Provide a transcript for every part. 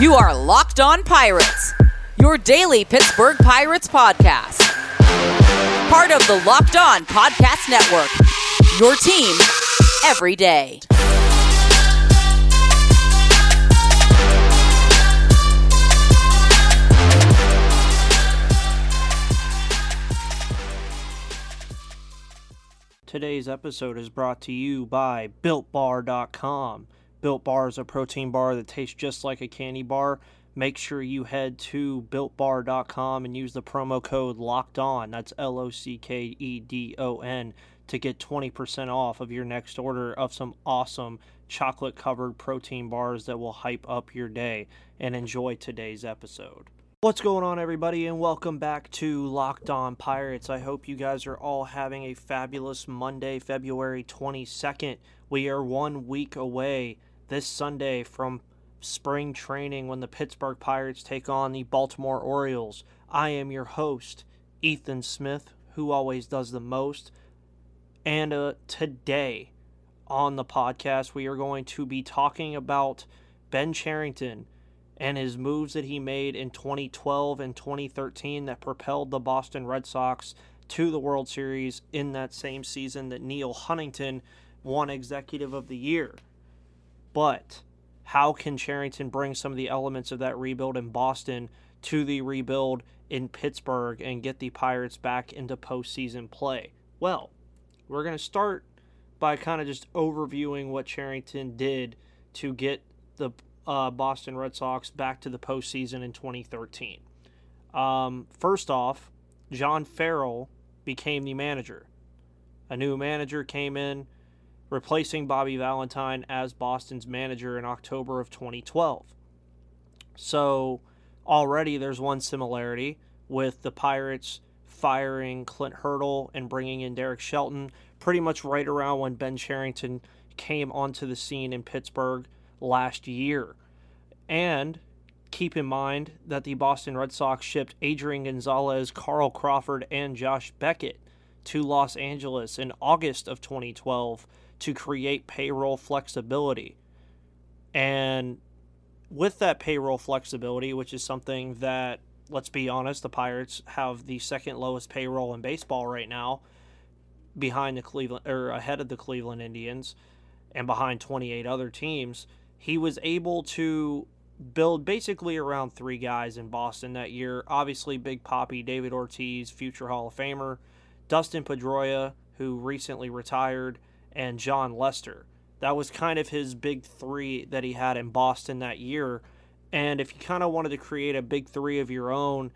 You are Locked On Pirates, your daily Pittsburgh Pirates podcast. Part of the Locked On Podcast Network, your team every day. Today's episode is brought to you by BuiltBar.com. Built Bar is a protein bar that tastes just like a candy bar. Make sure you head to BuiltBar.com and use the promo code Locked On. That's L O C K E D O N to get 20% off of your next order of some awesome chocolate covered protein bars that will hype up your day. And enjoy today's episode. What's going on, everybody, and welcome back to Locked On Pirates. I hope you guys are all having a fabulous Monday, February 22nd. We are one week away this Sunday from spring training when the Pittsburgh Pirates take on the Baltimore Orioles. I am your host, Ethan Smith, who always does the most. And uh, today on the podcast, we are going to be talking about Ben Cherington and his moves that he made in 2012 and 2013 that propelled the Boston Red Sox to the World Series in that same season that Neil Huntington won Executive of the Year. But how can Cherington bring some of the elements of that rebuild in Boston to the rebuild in Pittsburgh and get the Pirates back into postseason play? Well, we're going to start by kind of just overviewing what Cherington did to get the uh, Boston Red Sox back to the postseason in 2013. Um, first off, John Farrell became the manager. A new manager came in, replacing Bobby Valentine as Boston's manager in October of 2012. So already there's one similarity with the Pirates firing Clint Hurdle and bringing in Derek Shelton pretty much right around when Ben Cherington came onto the scene in Pittsburgh last year. And keep in mind that the Boston Red Sox shipped Adrian Gonzalez, Carl Crawford, and Josh Beckett to Los Angeles in August of 2012 to create payroll flexibility. And with that payroll flexibility, which is something that, let's be honest, the Pirates have the second lowest payroll in baseball right now, behind the Cleveland or ahead of the Cleveland Indians and behind 28 other teams he was able to build basically around three guys in Boston that year. Obviously, Big Poppy, David Ortiz, future Hall of Famer, Dustin Pedroia, who recently retired, and Jon Lester. That was kind of his big three that he had in Boston that year. And if you kind of wanted to create a big three of your own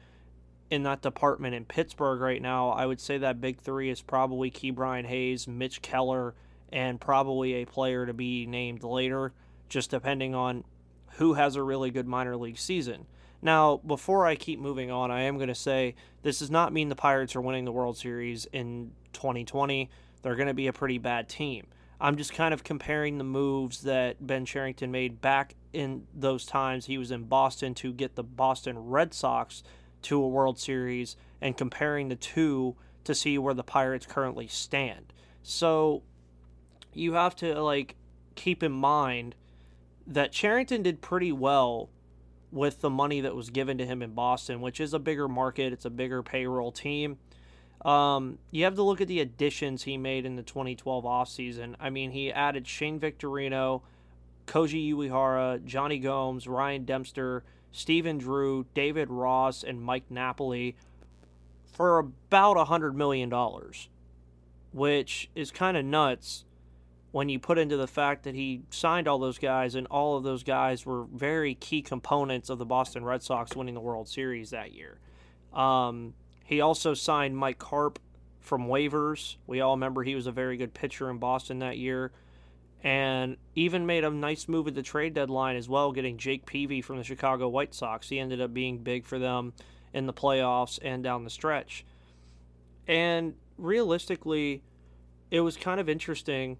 in that department in Pittsburgh right now, I would say that big three is probably Ke'Bryan Hayes, Mitch Keller, and probably a player to be named later just depending on who has a really good minor league season. Now, before I keep moving on, I am going to say this does not mean the Pirates are winning the World Series in 2020. They're going to be a pretty bad team. I'm just kind of comparing the moves that Ben Cherington made back in those times he was in Boston to get the Boston Red Sox to a World Series and comparing the two to see where the Pirates currently stand. So you have to like keep in mind that Cherington did pretty well with the money that was given to him in Boston, which is a bigger market, it's a bigger payroll team. Um, you have to look at the additions he made in the 2012 offseason. I mean, he added Shane Victorino, Koji Uehara, Jonny Gomes, Ryan Dempster, Stephen Drew, David Ross, and Mike Napoli for about a $100 million, which is kind of nuts when you put into the fact that he signed all those guys and all of those guys were very key components of the Boston Red Sox winning the World Series that year. Um, he also signed Mike Carp from waivers. We all remember he was a very good pitcher in Boston that year. And even made a nice move at the trade deadline as well, getting Jake Peavy from the Chicago White Sox. He ended up being big for them in the playoffs and down the stretch. And realistically, it was kind of interesting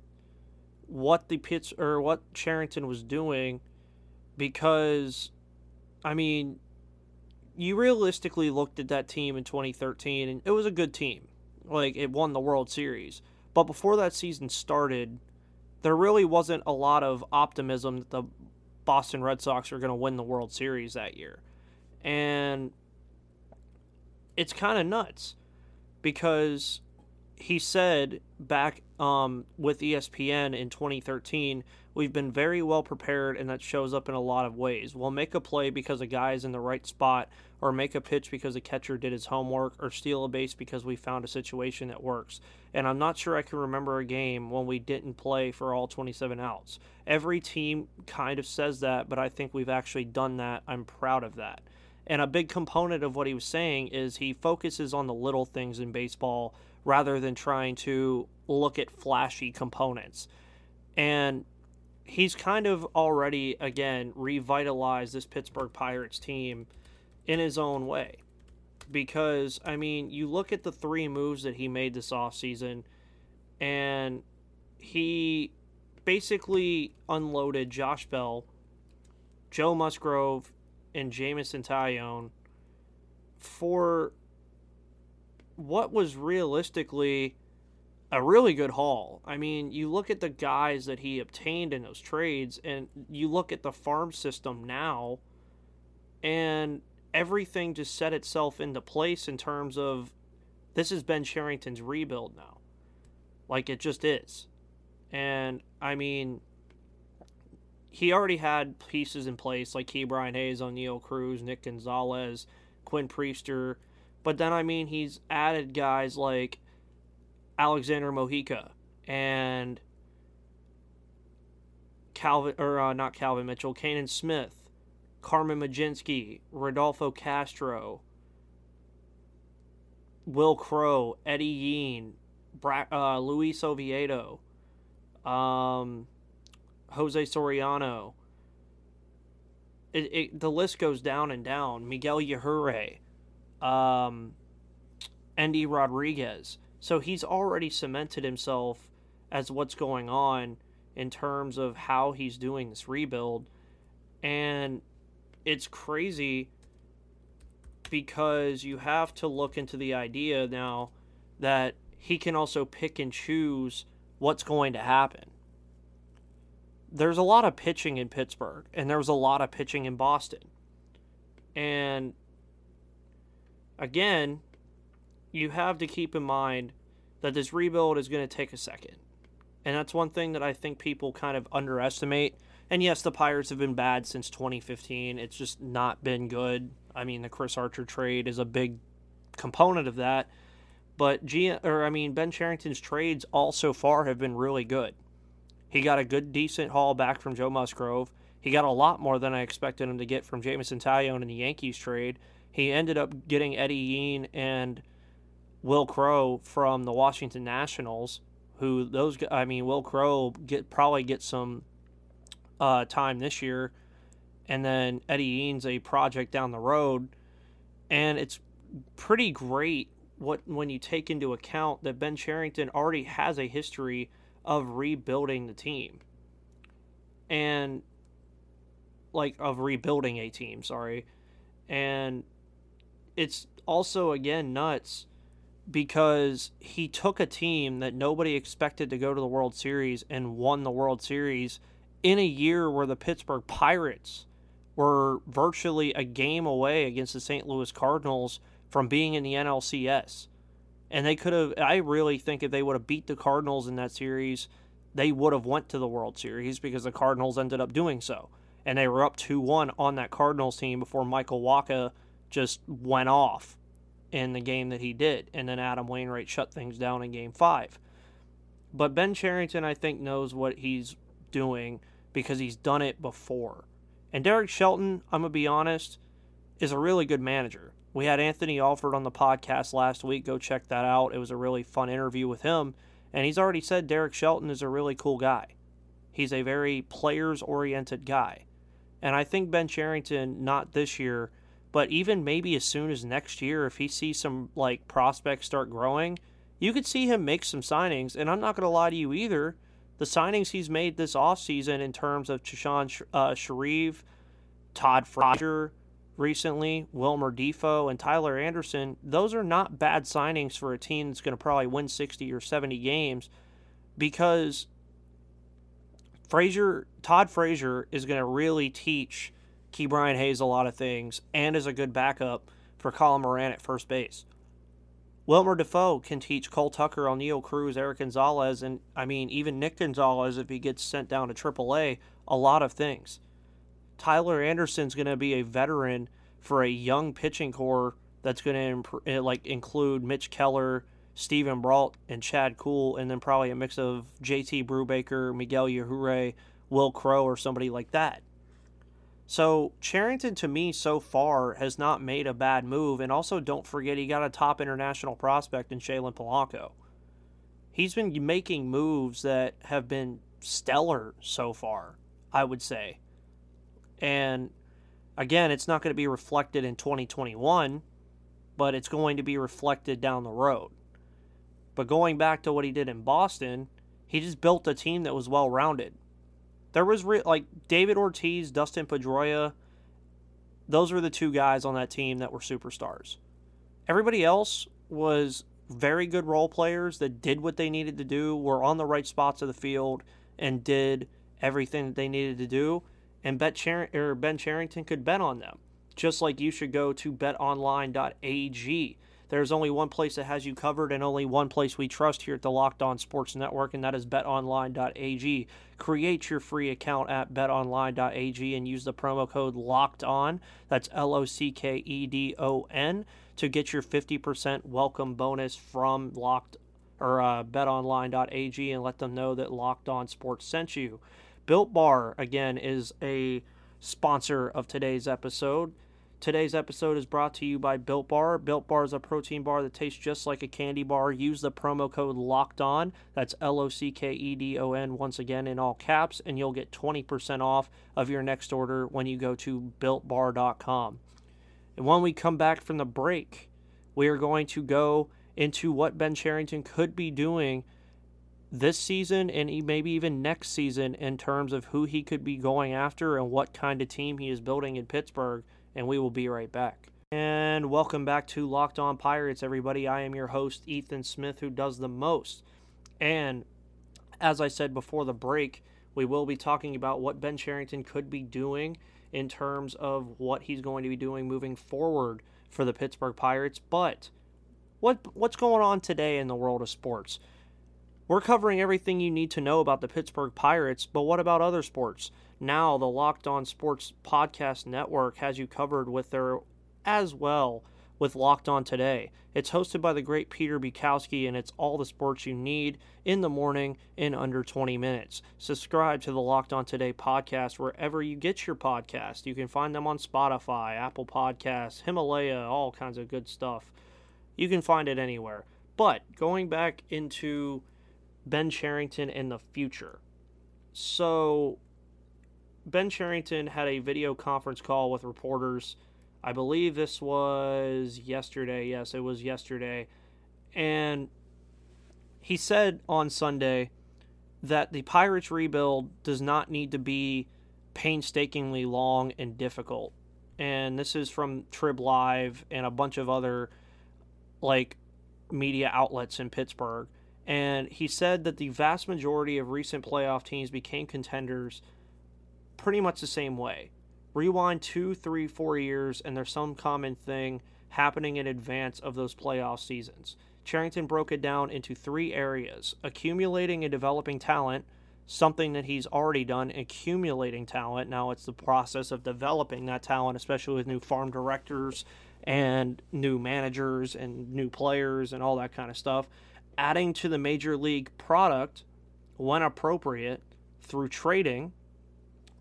what the Pitts or what Cherington was doing because I mean you realistically looked at that team in 2013 and it was a good team. Like it won the World Series. But before that season started, there really wasn't a lot of optimism that the Boston Red Sox are going to win the World Series that year. And it's kind of nuts because he said back um, with ESPN in 2013, we've been very well prepared, and that shows up in a lot of ways. We'll make a play because a guy is in the right spot, or make a pitch because a catcher did his homework, or steal a base because we found a situation that works. And I'm not sure I can remember a game when we didn't play for all 27 outs. Every team kind of says that, but I think we've actually done that. I'm proud of that. And a big component of what he was saying is he focuses on the little things in baseball rather than trying to look at flashy components. And he's kind of already, again, revitalized this Pittsburgh Pirates team in his own way. Because, I mean, you look at the three moves that he made this offseason, and he basically unloaded Josh Bell, Joe Musgrove, and Jameson Taillon for what was realistically a really good haul. I mean, you look at the guys that he obtained in those trades, and you look at the farm system now, and everything just set itself into place in terms of this is Ben Cherington's rebuild now. Like it just is. And I mean, he already had pieces in place like Ke'Bryan Hayes, Oneil Cruz, Nick Gonzalez, Quinn Priester. But then, I mean, he's added guys like Alexander Mojica and Calvin, or uh, not Calvin Mitchell, Canaan Smith, Carmen Mlodzinski, Rodolfo Castro, Will Crowe, Eddie Yean, Bra- uh, Luis Oviedo, um, Jose Soriano. It, it, the list goes down and down. Miguel Yajure, um, Endy Rodriguez. So he's already cemented himself as what's going on in terms of how he's doing this rebuild. And it's crazy because you have to look into the idea now that he can also pick and choose what's going to happen. There's a lot of pitching in Pittsburgh, and there was a lot of pitching in Boston. And again, you have to keep in mind that this rebuild is going to take a second. And that's one thing that I think people kind of underestimate. And yes, the Pirates have been bad since 2015. It's just not been good. I mean, the Chris Archer trade is a big component of that. But G or I mean Ben Cherington's trades all so far have been really good. He got a good decent haul back from Joe Musgrove. He got a lot more than I expected him to get from Jameson Taillon in the Yankees trade. He ended up getting Eddie Yean and Will Crowe from the Washington Nationals, who those I mean Will Crowe get probably get some uh, time this year, and then Eddie Yean's a project down the road, and it's pretty great what when you take into account that Ben Cherington already has a history of rebuilding the team, and like of rebuilding a team, sorry, and it's also again nuts because he took a team that nobody expected to go to the World Series and won the World Series in a year where the Pittsburgh Pirates were virtually a game away against the St. Louis Cardinals from being in the NLCS. And they could have I really think if they would have beat the Cardinals in that series, they would have went to the World Series because the Cardinals ended up doing so. And they were up 2-1 on that Cardinals team before Michael Wacha just went off in the game that he did. And then Adam Wainwright shut things down in game five. But Ben Cherington, I think, knows what he's doing because he's done it before. And Derek Shelton, I'm going to be honest, is a really good manager. We had Anthony Alford on the podcast last week. Go check that out. It was a really fun interview with him. And he's already said Derek Shelton is a really cool guy. He's a very players oriented guy. And I think Ben Cherington, not this year, but even maybe as soon as next year, if he sees some like prospects start growing, you could see him make some signings. And I'm not going to lie to you either. The signings he's made this offseason in terms of Chashawn uh, Shreve, Todd Frazier recently, Wilmer Difo, and Tyler Anderson, those are not bad signings for a team that's going to probably win 60 or 70 games because Frazier, Todd Frazier is going to really teach Ke'Bryan Hayes a lot of things and is a good backup for Colin Moran at first base. Wilmer Difo can teach Cole Tucker, Oneil Cruz, Erik Gonzalez, and I mean, even Nick Gonzalez, if he gets sent down to AAA, a lot of things. Tyler Anderson's going to be a veteran for a young pitching core that's going to eh, like include Mitch Keller, Steven Brault, and Chad Kuhl, and then probably a mix of JT Brubaker, Miguel Yajure, Will Crowe, or somebody like that. So Cherington to me, so far has not made a bad move, and also don't forget he got a top international prospect in Shalin Polanco. He's been making moves that have been stellar so far, I would say. And again, it's not going to be reflected in 2021, but it's going to be reflected down the road. But going back to what he did in Boston, he just built a team that was well rounded. There was re- like David Ortiz, Dustin Pedroia. Those were the two guys on that team that were superstars. Everybody else was very good role players that did what they needed to do, were on the right spots of the field, and did everything that they needed to do. And Bet Char- Ben Cherington could bet on them, just like you should go to betonline.ag there's only one place that has you covered and only one place we trust here at the Locked On Sports Network, and that is betonline.ag. Create your free account at betonline.ag and use the promo code LOCKED ON. That's L O C K E D O N to get your 50% welcome bonus from Locked or uh, betonline.ag and let them know that Locked On Sports sent you. Built Bar, again, is a sponsor of today's episode. Today's episode is brought to you by Built Bar. Built Bar is a protein bar that tastes just like a candy bar. Use the promo code LOCKED ON. That's L O C K E D O N, once again in all caps, and you'll get 20% off of your next order when you go to builtbar.com. And when we come back from the break, we are going to go into what Ben Cherington could be doing this season and maybe even next season in terms of who he could be going after and what kind of team he is building in Pittsburgh and we will be right back. And welcome back to Locked On Pirates, everybody. I am your host, Ethan Smith, who does the most. And as I said before the break, we will be talking about what Ben Cherington could be doing in terms of what he's going to be doing moving forward for the Pittsburgh Pirates. But what what's going on today in the world of sports? We're covering everything you need to know about the Pittsburgh Pirates, but what about other sports? Now, the Locked On Sports Podcast Network has you covered with their as well with Locked On Today. It's hosted by the great Peter Bukowski, and it's all the sports you need in the morning in under 20 minutes. Subscribe to the Locked On Today podcast wherever you get your podcast. You can find them on Spotify, Apple Podcasts, Himalaya, all kinds of good stuff. You can find it anywhere. But going back into Ben Cherington in the future. So Ben Cherington had a video conference call with reporters. I believe this was yesterday. Yes, it was yesterday. And he said on Sunday that the Pirates rebuild does not need to be painstakingly long and difficult. And this is from Trib Live and a bunch of other like media outlets in Pittsburgh. And he said that the vast majority of recent playoff teams became contenders pretty much the same way. Rewind two, three, four years, and there's some common thing happening in advance of those playoff seasons. Cherington broke it down into three areas accumulating and developing talent, something that he's already done, accumulating talent. Now it's the process of developing that talent, especially with new farm directors and new managers and new players and all that kind of stuff. Adding to the major league product when appropriate through trading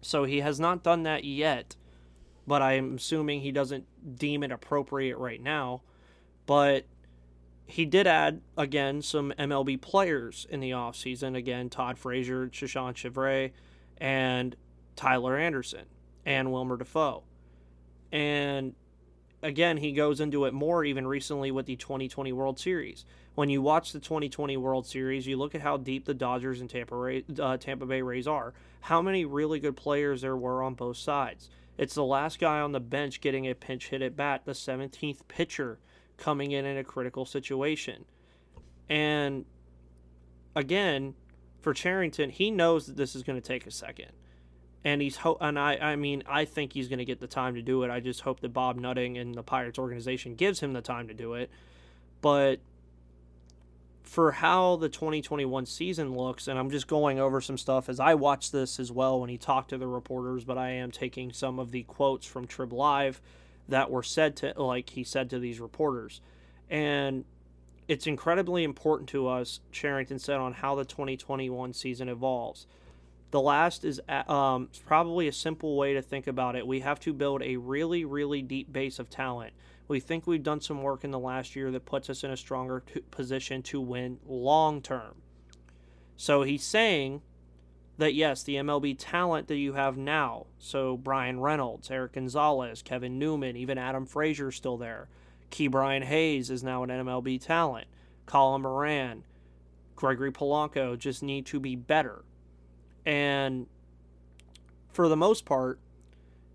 so he has not done that yet, but I'm assuming he doesn't deem it appropriate right now. But he did add, again, some MLB players in the offseason. Again, Todd Frazier, Shishan Chevray, and Tyler Anderson, and Wilmer Difo. And again, he goes into it more even recently with the 2020 World Series. When you watch the 2020 World Series, you look at how deep the Dodgers and Tampa, Ray, uh, Tampa Bay Rays are, how many really good players there were on both sides. It's the last guy on the bench getting a pinch hit at bat, the 17th pitcher coming in in a critical situation. And again, for Cherington, he knows that this is going to take a second. And he's ho- and I I mean I think he's going to get the time to do it. I just hope that Bob Nutting and the Pirates organization gives him the time to do it. But for how the 2021 season looks, and I'm just going over some stuff as I watched this as well when he talked to the reporters, but I am taking some of the quotes from Trib Live that were said to, like he said to these reporters. And it's incredibly important to us, Cherington said, on how the 2021 season evolves. The last is um, probably a simple way to think about it. We have to build a really, really deep base of talent. We think we've done some work in the last year that puts us in a stronger t- position to win long term. So he's saying that yes, the MLB talent that you have now, so Bryan Reynolds, Erik Gonzalez, Kevin Newman, even Adam Frazier still there. Ke'Bryan Hayes is now an MLB talent. Colin Moran, Gregory Polanco just need to be better. And for the most part,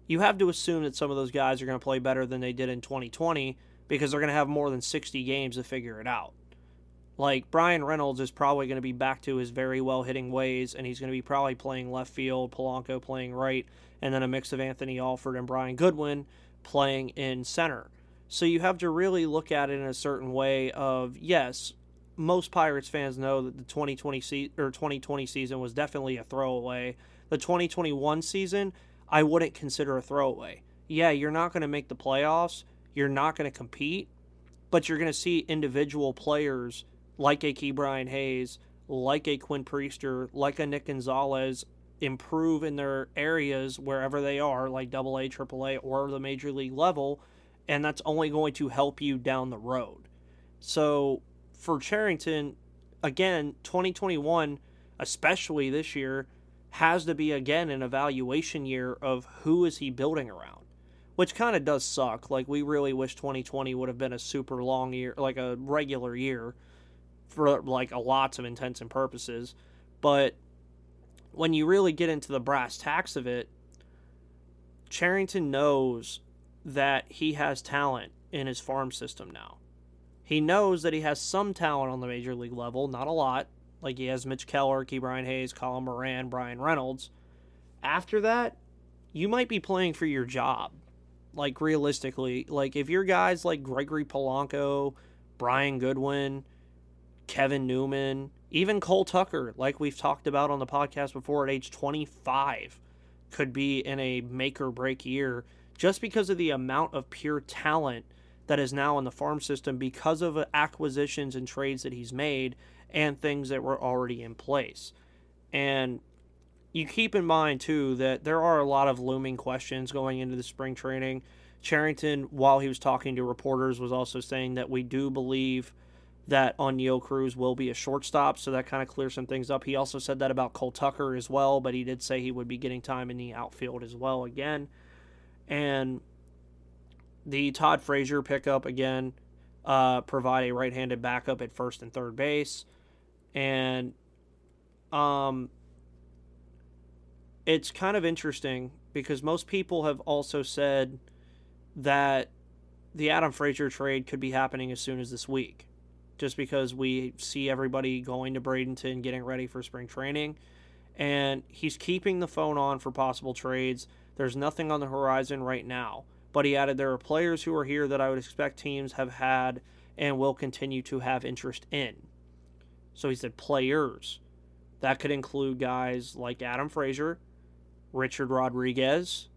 you have to assume that some of those guys are going to play better than they did in 2020 because they're going to have more than 60 games to figure it out. Like Bryan Reynolds is probably going to be back to his very well hitting ways, and he's going to be probably playing left field, Polanco playing right, and then a mix of Anthony Alford and Brian Goodwin playing in center. So you have to really look at it in a certain way of yes, most Pirates fans know that the 2020 se- or 2020 season was definitely a throwaway. The 2021 season I wouldn't consider a throwaway. Yeah, you're not going to make the playoffs, you're not going to compete, but you're going to see individual players like a Ke'Bryan Hayes, like a Quinn Priester, like a Nick Gonzalez improve in their areas wherever they are, like AA, AAA, or the major league level, and that's only going to help you down the road. So for Cherington, again, 2021, especially this year, has to be again an evaluation year of who is he building around which kind of does suck. Like we really wish 2020 would have been a super long year like a regular year for like a lots of intents and purposes. But when you really get into the brass tacks of it Cherington knows that he has talent in his farm system now. He knows that he has some talent on the major league level not a lot like he has Mitch Keller, Brian Hayes, Colin Moran, Bryan Reynolds. After that, you might be playing for your job. Like realistically, like if your guys like Gregory Polanco, Brian Goodwin, Kevin Newman, even Cole Tucker, like we've talked about on the podcast before at age 25, could be in a make or break year just because of the amount of pure talent that is now in the farm system because of acquisitions and trades that he's made and things that were already in place. And you keep in mind, too, that there are a lot of looming questions going into the spring training. Cherington, while he was talking to reporters, was also saying that we do believe that Oneil Cruz will be a shortstop, so that kind of clears some things up. He also said that about Cole Tucker as well, but he did say he would be getting time in the outfield as well again. And the Todd Frazier pickup again uh, provide a right-handed backup at first and third base. And um it's kind of interesting because most people have also said that the Adam Frazier trade could be happening as soon as this week just because we see everybody going to Bradenton getting ready for spring training. And he's keeping the phone on for possible trades. There's nothing on the horizon right now, but he added there are players who are here that I would expect teams have had and will continue to have interest in. So he said players. That could include guys like Adam Frazier, Richard Rodriguez,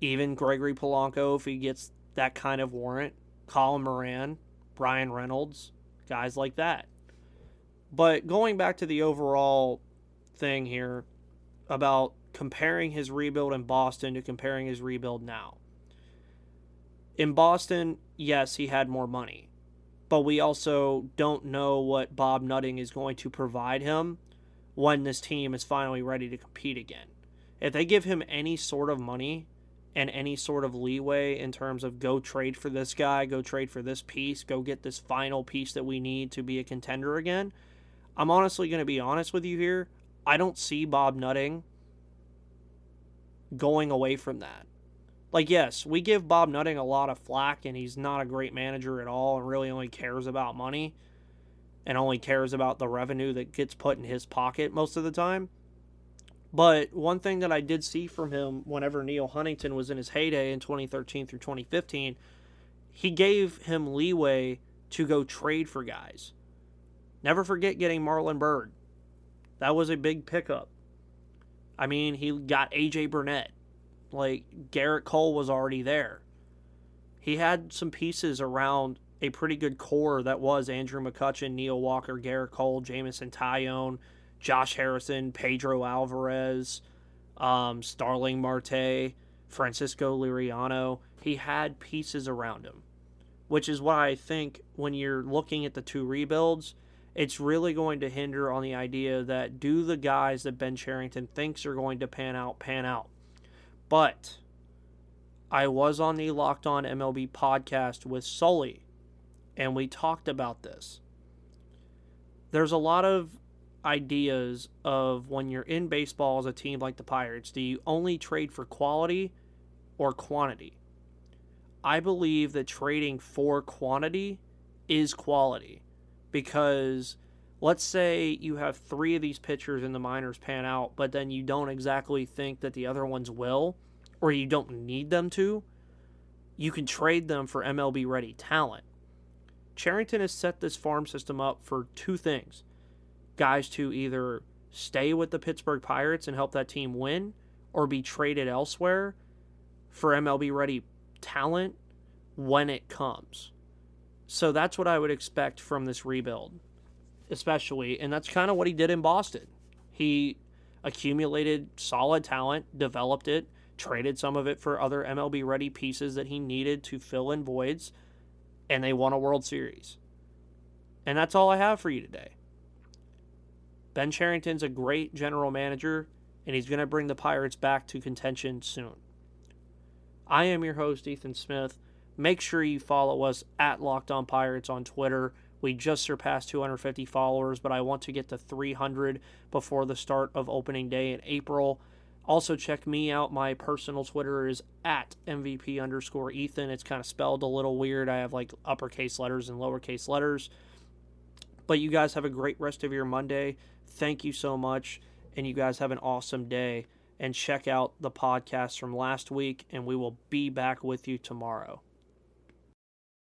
even Gregory Polanco if he gets that kind of warrant, Colin Moran, Bryan Reynolds, guys like that. But going back to the overall thing here about comparing his rebuild in Boston to comparing his rebuild now. In Boston, yes, he had more money but we also don't know what Bob Nutting is going to provide him when this team is finally ready to compete again. If they give him any sort of money and any sort of leeway in terms of go trade for this guy, go trade for this piece, go get this final piece that we need to be a contender again, I'm honestly going to be honest with you here. I don't see Bob Nutting going away from that like yes, we give Bob Nutting a lot of flack and he's not a great manager at all and really only cares about money. and only cares about the revenue that gets put in his pocket most of the time. But one thing that I did see from him whenever Neil Huntington was in his heyday in 2013 through 2015, he gave him leeway to go trade for guys. Never forget getting Marlon Byrd. That was a big pickup. I mean, he got AJ Burnett. Like, Gerrit Cole was already there. He had some pieces around a pretty good core that was Andrew McCutchen, Neil Walker, Gerrit Cole, Jameson Taillon, Josh Harrison, Pedro Alvarez, um, Starling Marte, Francisco Liriano. He had pieces around him, which is why I think when you're looking at the two rebuilds, it's really going to hinder on the idea that do the guys that Ben Cherington thinks are going to pan out, pan out. But I was on the Locked On MLB podcast with Sully, and we talked about this. There's a lot of ideas of when you're in baseball as a team like the Pirates, do you only trade for quality or quantity? I believe that trading for quantity is quality because let's say you have three of these pitchers in the minors pan out, but then you don't exactly think that the other ones will, or you don't need them to, you can trade them for MLB ready talent. Cherington has set this farm system up for two things guys to either stay with the Pittsburgh Pirates and help that team win or be traded elsewhere for MLB ready talent when it comes. So that's what I would expect from this rebuild, especially. And that's kind of what he did in Boston. He accumulated solid talent, developed it, traded some of it for other MLB ready pieces that he needed to fill in voids, and they won a World Series. And that's all I have for you today. Ben Cherington's a great general manager, and he's going to bring the Pirates back to contention soon. I am your host, Ethan Smith. Make sure you follow us at Locked On Pirates on Twitter. We just surpassed 250 followers, but I want to get to 300 before the start of opening day in April. Also, check me out. My personal Twitter is at MVP underscore Ethan. It's kind of spelled a little weird. I have like uppercase letters and lowercase letters. But you guys have a great rest of your Monday. Thank you so much. And you guys have an awesome day. And check out the podcast from last week, and we will be back with you tomorrow.